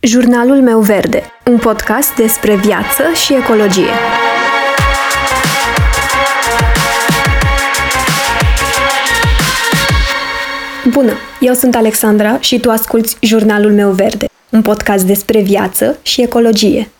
Jurnalul meu verde, un podcast despre viață și ecologie. Bună, eu sunt Alexandra și tu asculți Jurnalul meu verde, un podcast despre viață și ecologie.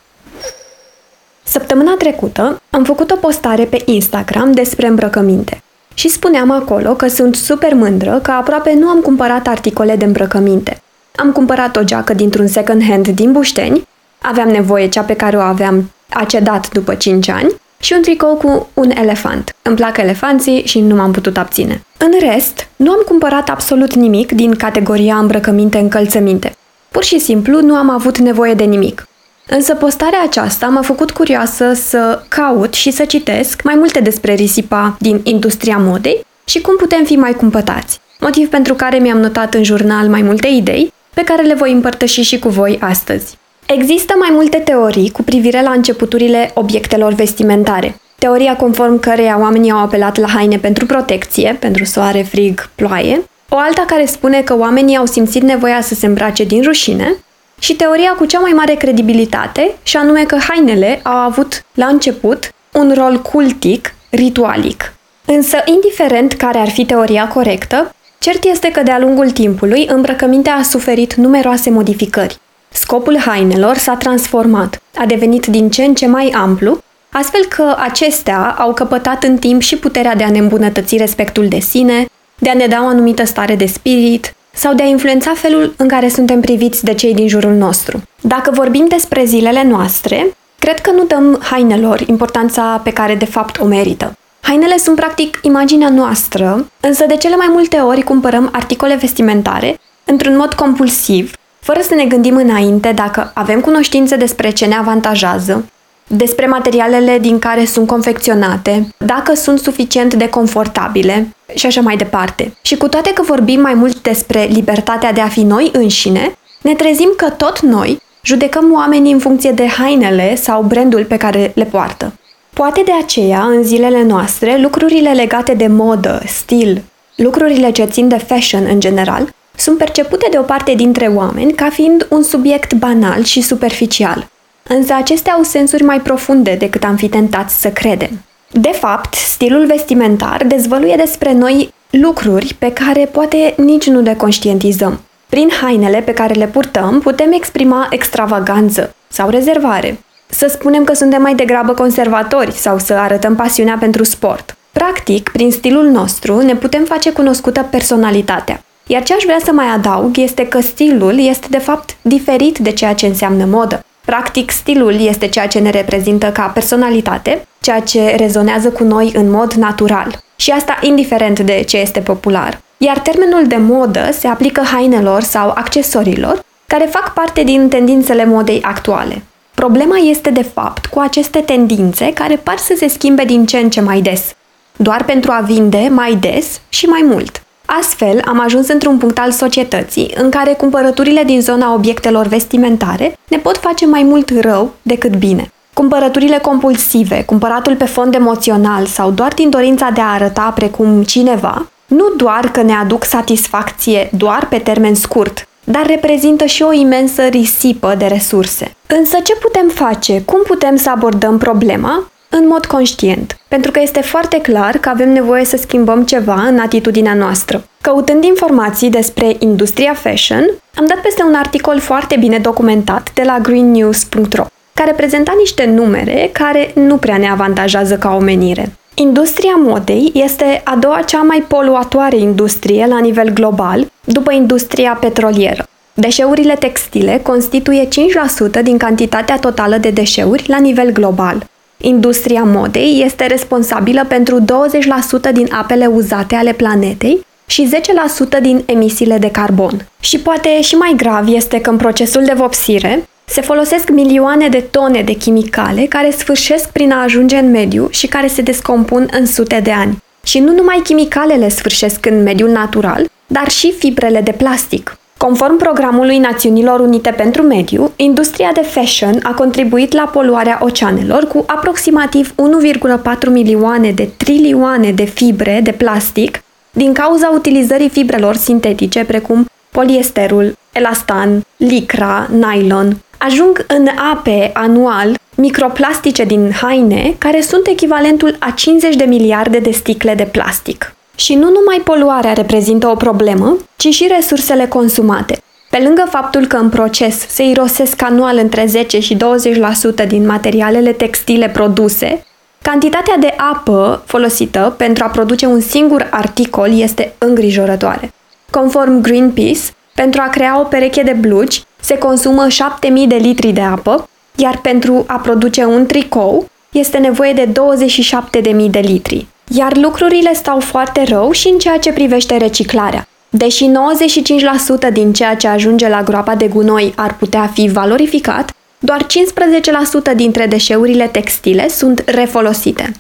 Săptămâna trecută am făcut o postare pe Instagram despre îmbrăcăminte și spuneam acolo că sunt super mândră că aproape nu am cumpărat articole de îmbrăcăminte – am cumpărat o geacă dintr-un second hand din Bușteni, aveam nevoie cea pe care o aveam a cedat după 5 ani și un tricou cu un elefant. Îmi plac elefanții și nu m-am putut abține. În rest, nu am cumpărat absolut nimic din categoria îmbrăcăminte-încălțăminte. Pur și simplu nu am avut nevoie de nimic. Însă postarea aceasta m-a făcut curioasă să caut și să citesc mai multe despre risipa din industria modei și cum putem fi mai cumpătați. Motiv pentru care mi-am notat în jurnal mai multe idei pe care le voi împărtăși și cu voi astăzi. Există mai multe teorii cu privire la începuturile obiectelor vestimentare. Teoria conform căreia oamenii au apelat la haine pentru protecție, pentru soare, frig, ploaie, o alta care spune că oamenii au simțit nevoia să se îmbrace din rușine și teoria cu cea mai mare credibilitate, și anume că hainele au avut la început un rol cultic, ritualic. Însă, indiferent care ar fi teoria corectă, Cert este că de-a lungul timpului îmbrăcămintea a suferit numeroase modificări. Scopul hainelor s-a transformat, a devenit din ce în ce mai amplu, astfel că acestea au căpătat în timp și puterea de a ne îmbunătăți respectul de sine, de a ne da o anumită stare de spirit sau de a influența felul în care suntem priviți de cei din jurul nostru. Dacă vorbim despre zilele noastre, cred că nu dăm hainelor importanța pe care de fapt o merită. Hainele sunt practic imaginea noastră, însă de cele mai multe ori cumpărăm articole vestimentare într-un mod compulsiv, fără să ne gândim înainte dacă avem cunoștințe despre ce ne avantajează, despre materialele din care sunt confecționate, dacă sunt suficient de confortabile și așa mai departe. Și cu toate că vorbim mai mult despre libertatea de a fi noi înșine, ne trezim că tot noi judecăm oamenii în funcție de hainele sau brandul pe care le poartă. Poate de aceea, în zilele noastre, lucrurile legate de modă, stil, lucrurile ce țin de fashion în general, sunt percepute de o parte dintre oameni ca fiind un subiect banal și superficial. Însă acestea au sensuri mai profunde decât am fi tentați să credem. De fapt, stilul vestimentar dezvăluie despre noi lucruri pe care poate nici nu le conștientizăm. Prin hainele pe care le purtăm, putem exprima extravaganță sau rezervare, să spunem că suntem mai degrabă conservatori sau să arătăm pasiunea pentru sport. Practic, prin stilul nostru, ne putem face cunoscută personalitatea. Iar ce aș vrea să mai adaug este că stilul este de fapt diferit de ceea ce înseamnă modă. Practic, stilul este ceea ce ne reprezintă ca personalitate, ceea ce rezonează cu noi în mod natural. Și asta indiferent de ce este popular. Iar termenul de modă se aplică hainelor sau accesorilor care fac parte din tendințele modei actuale. Problema este, de fapt, cu aceste tendințe care par să se schimbe din ce în ce mai des, doar pentru a vinde mai des și mai mult. Astfel, am ajuns într-un punct al societății în care cumpărăturile din zona obiectelor vestimentare ne pot face mai mult rău decât bine. Cumpărăturile compulsive, cumpăratul pe fond emoțional sau doar din dorința de a arăta precum cineva, nu doar că ne aduc satisfacție doar pe termen scurt, dar reprezintă și o imensă risipă de resurse. Însă ce putem face? Cum putem să abordăm problema? În mod conștient, pentru că este foarte clar că avem nevoie să schimbăm ceva în atitudinea noastră. Căutând informații despre industria fashion, am dat peste un articol foarte bine documentat de la greennews.ro, care prezenta niște numere care nu prea ne avantajează ca omenire. Industria modei este a doua cea mai poluatoare industrie la nivel global, după industria petrolieră. Deșeurile textile constituie 5% din cantitatea totală de deșeuri la nivel global. Industria modei este responsabilă pentru 20% din apele uzate ale planetei și 10% din emisiile de carbon. Și poate și mai grav este că în procesul de vopsire, se folosesc milioane de tone de chimicale care sfârșesc prin a ajunge în mediu și care se descompun în sute de ani. Și nu numai chimicalele sfârșesc în mediul natural, dar și fibrele de plastic. Conform programului Națiunilor Unite pentru Mediu, industria de fashion a contribuit la poluarea oceanelor cu aproximativ 1,4 milioane de trilioane de fibre de plastic din cauza utilizării fibrelor sintetice precum poliesterul, elastan, licra, nylon, ajung în ape anual microplastice din haine care sunt echivalentul a 50 de miliarde de sticle de plastic. Și nu numai poluarea reprezintă o problemă, ci și resursele consumate. Pe lângă faptul că în proces se irosesc anual între 10 și 20% din materialele textile produse, cantitatea de apă folosită pentru a produce un singur articol este îngrijorătoare. Conform Greenpeace, pentru a crea o pereche de blugi se consumă 7000 de litri de apă, iar pentru a produce un tricou este nevoie de 27.000 de litri. Iar lucrurile stau foarte rău și în ceea ce privește reciclarea. Deși 95% din ceea ce ajunge la groapa de gunoi ar putea fi valorificat, doar 15% dintre deșeurile textile sunt refolosite.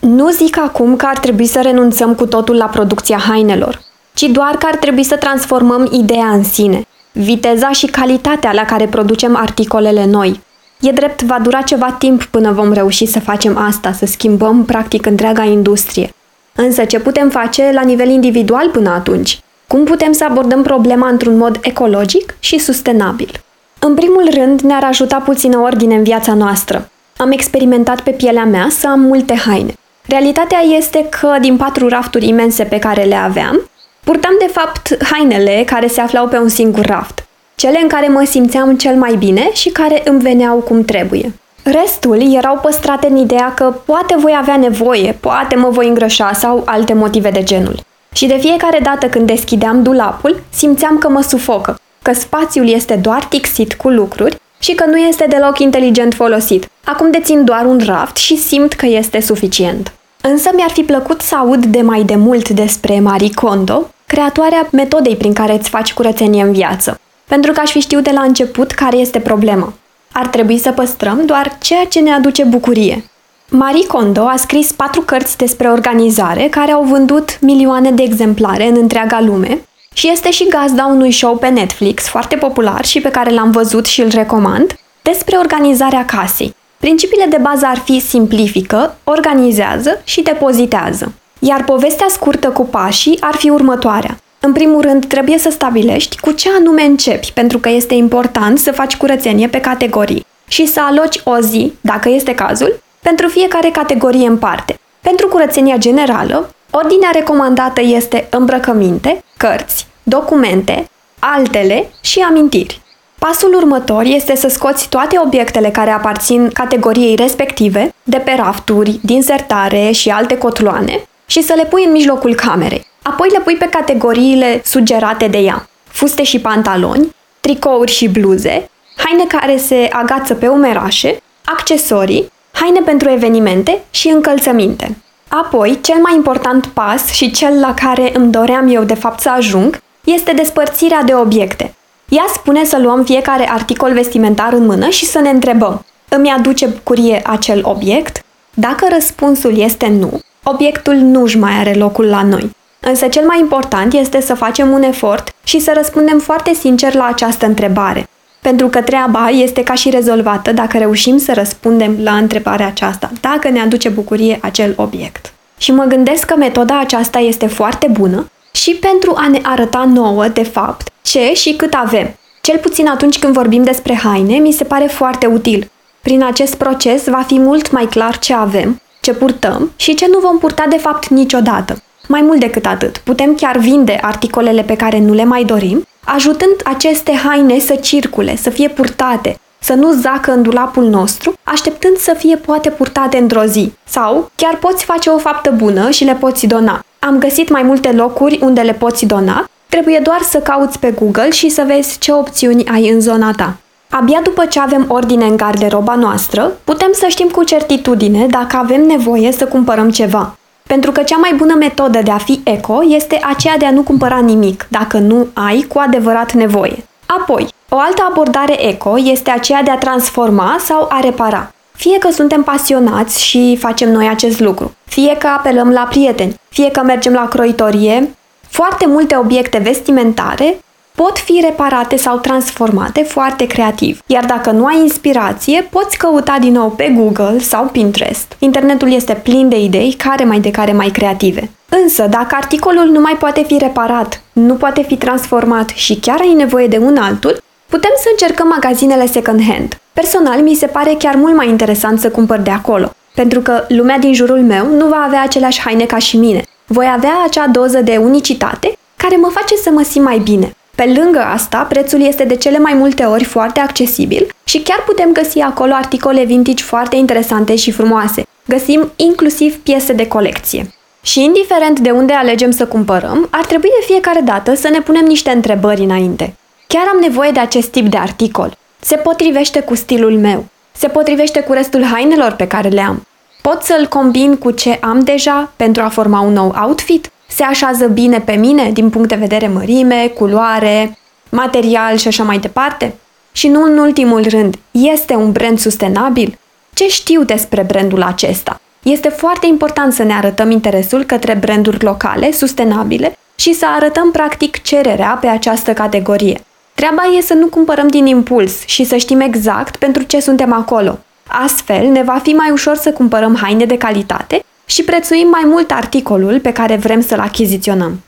Nu zic acum că ar trebui să renunțăm cu totul la producția hainelor, ci doar că ar trebui să transformăm ideea în sine, viteza și calitatea la care producem articolele noi. E drept, va dura ceva timp până vom reuși să facem asta, să schimbăm practic întreaga industrie. Însă ce putem face la nivel individual până atunci? Cum putem să abordăm problema într-un mod ecologic și sustenabil? În primul rând, ne-ar ajuta puțină ordine în viața noastră. Am experimentat pe pielea mea să am multe haine. Realitatea este că din patru rafturi imense pe care le aveam, purtam de fapt hainele care se aflau pe un singur raft. Cele în care mă simțeam cel mai bine și care îmi veneau cum trebuie. Restul erau păstrate în ideea că poate voi avea nevoie, poate mă voi îngrășa sau alte motive de genul. Și de fiecare dată când deschideam dulapul, simțeam că mă sufocă, că spațiul este doar tixit cu lucruri și că nu este deloc inteligent folosit. Acum dețin doar un raft și simt că este suficient. Însă mi-ar fi plăcut să aud de mai de mult despre Marie Kondo, creatoarea metodei prin care îți faci curățenie în viață, pentru că aș fi știut de la început care este problema. Ar trebui să păstrăm doar ceea ce ne aduce bucurie. Marie Kondo a scris patru cărți despre organizare care au vândut milioane de exemplare în întreaga lume și este și gazda unui show pe Netflix foarte popular și pe care l-am văzut și îl recomand, despre organizarea casei. Principiile de bază ar fi simplifică, organizează și depozitează. Iar povestea scurtă cu pașii ar fi următoarea. În primul rând, trebuie să stabilești cu ce anume începi, pentru că este important să faci curățenie pe categorii și să aloci o zi, dacă este cazul, pentru fiecare categorie în parte. Pentru curățenia generală, ordinea recomandată este îmbrăcăminte, cărți, documente, altele și amintiri. Pasul următor este să scoți toate obiectele care aparțin categoriei respective, de pe rafturi, din sertare și alte cotloane, și să le pui în mijlocul camerei. Apoi le pui pe categoriile sugerate de ea. Fuste și pantaloni, tricouri și bluze, haine care se agață pe umerașe, accesorii, haine pentru evenimente și încălțăminte. Apoi, cel mai important pas și cel la care îmi doream eu de fapt să ajung, este despărțirea de obiecte. Ea spune să luăm fiecare articol vestimentar în mână și să ne întrebăm, îmi aduce bucurie acel obiect? Dacă răspunsul este nu, obiectul nu își mai are locul la noi. Însă cel mai important este să facem un efort și să răspundem foarte sincer la această întrebare. Pentru că treaba este ca și rezolvată dacă reușim să răspundem la întrebarea aceasta, dacă ne aduce bucurie acel obiect. Și mă gândesc că metoda aceasta este foarte bună și pentru a ne arăta nouă, de fapt, ce și cât avem. Cel puțin atunci când vorbim despre haine, mi se pare foarte util. Prin acest proces va fi mult mai clar ce avem, ce purtăm și ce nu vom purta de fapt niciodată. Mai mult decât atât, putem chiar vinde articolele pe care nu le mai dorim, ajutând aceste haine să circule, să fie purtate, să nu zacă în dulapul nostru, așteptând să fie poate purtate într-o zi. Sau chiar poți face o faptă bună și le poți dona. Am găsit mai multe locuri unde le poți dona, trebuie doar să cauți pe Google și să vezi ce opțiuni ai în zona ta. Abia după ce avem ordine în garderoba noastră, putem să știm cu certitudine dacă avem nevoie să cumpărăm ceva. Pentru că cea mai bună metodă de a fi eco este aceea de a nu cumpăra nimic, dacă nu ai cu adevărat nevoie. Apoi, o altă abordare eco este aceea de a transforma sau a repara. Fie că suntem pasionați și facem noi acest lucru, fie că apelăm la prieteni, fie că mergem la croitorie, foarte multe obiecte vestimentare pot fi reparate sau transformate foarte creativ. Iar dacă nu ai inspirație, poți căuta din nou pe Google sau Pinterest. Internetul este plin de idei care mai de care mai creative. Însă, dacă articolul nu mai poate fi reparat, nu poate fi transformat și chiar ai nevoie de un altul, putem să încercăm magazinele second-hand. Personal, mi se pare chiar mult mai interesant să cumpăr de acolo, pentru că lumea din jurul meu nu va avea aceleași haine ca și mine. Voi avea acea doză de unicitate care mă face să mă simt mai bine. Pe lângă asta, prețul este de cele mai multe ori foarte accesibil și chiar putem găsi acolo articole vintage foarte interesante și frumoase. Găsim inclusiv piese de colecție. Și indiferent de unde alegem să cumpărăm, ar trebui de fiecare dată să ne punem niște întrebări înainte. Chiar am nevoie de acest tip de articol? Se potrivește cu stilul meu? Se potrivește cu restul hainelor pe care le am? Pot să-l combin cu ce am deja pentru a forma un nou outfit? Se așează bine pe mine din punct de vedere mărime, culoare, material și așa mai departe? Și nu în ultimul rând, este un brand sustenabil? Ce știu despre brandul acesta? Este foarte important să ne arătăm interesul către branduri locale, sustenabile și să arătăm practic cererea pe această categorie. Treaba e să nu cumpărăm din impuls și să știm exact pentru ce suntem acolo. Astfel, ne va fi mai ușor să cumpărăm haine de calitate și prețuim mai mult articolul pe care vrem să-l achiziționăm.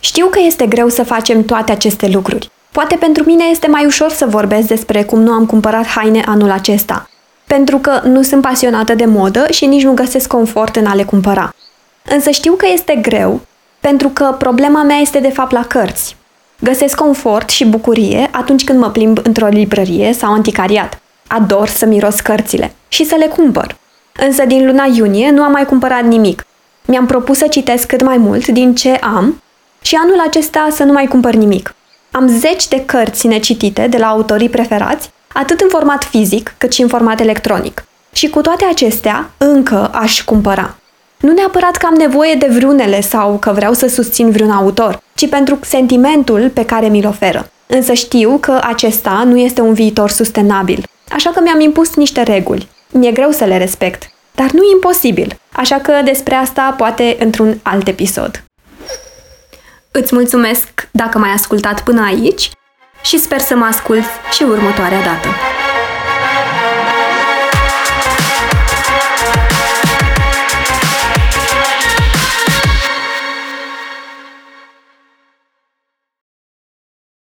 Știu că este greu să facem toate aceste lucruri. Poate pentru mine este mai ușor să vorbesc despre cum nu am cumpărat haine anul acesta, pentru că nu sunt pasionată de modă și nici nu găsesc confort în a le cumpăra. Însă știu că este greu, pentru că problema mea este de fapt la cărți. Găsesc confort și bucurie atunci când mă plimb într-o librărie sau anticariat. Ador să miros cărțile și să le cumpăr. Însă din luna iunie nu am mai cumpărat nimic. Mi-am propus să citesc cât mai mult din ce am și anul acesta să nu mai cumpăr nimic. Am zeci de cărți necitite de la autorii preferați atât în format fizic cât și în format electronic. Și cu toate acestea, încă aș cumpăra. Nu neapărat că am nevoie de vreunele sau că vreau să susțin vreun autor, ci pentru sentimentul pe care mi-l oferă. Însă știu că acesta nu este un viitor sustenabil, așa că mi-am impus niște reguli. Mi-e greu să le respect, dar nu imposibil, așa că despre asta poate într-un alt episod. Îți mulțumesc dacă m-ai ascultat până aici și sper să mă ascult și următoarea dată.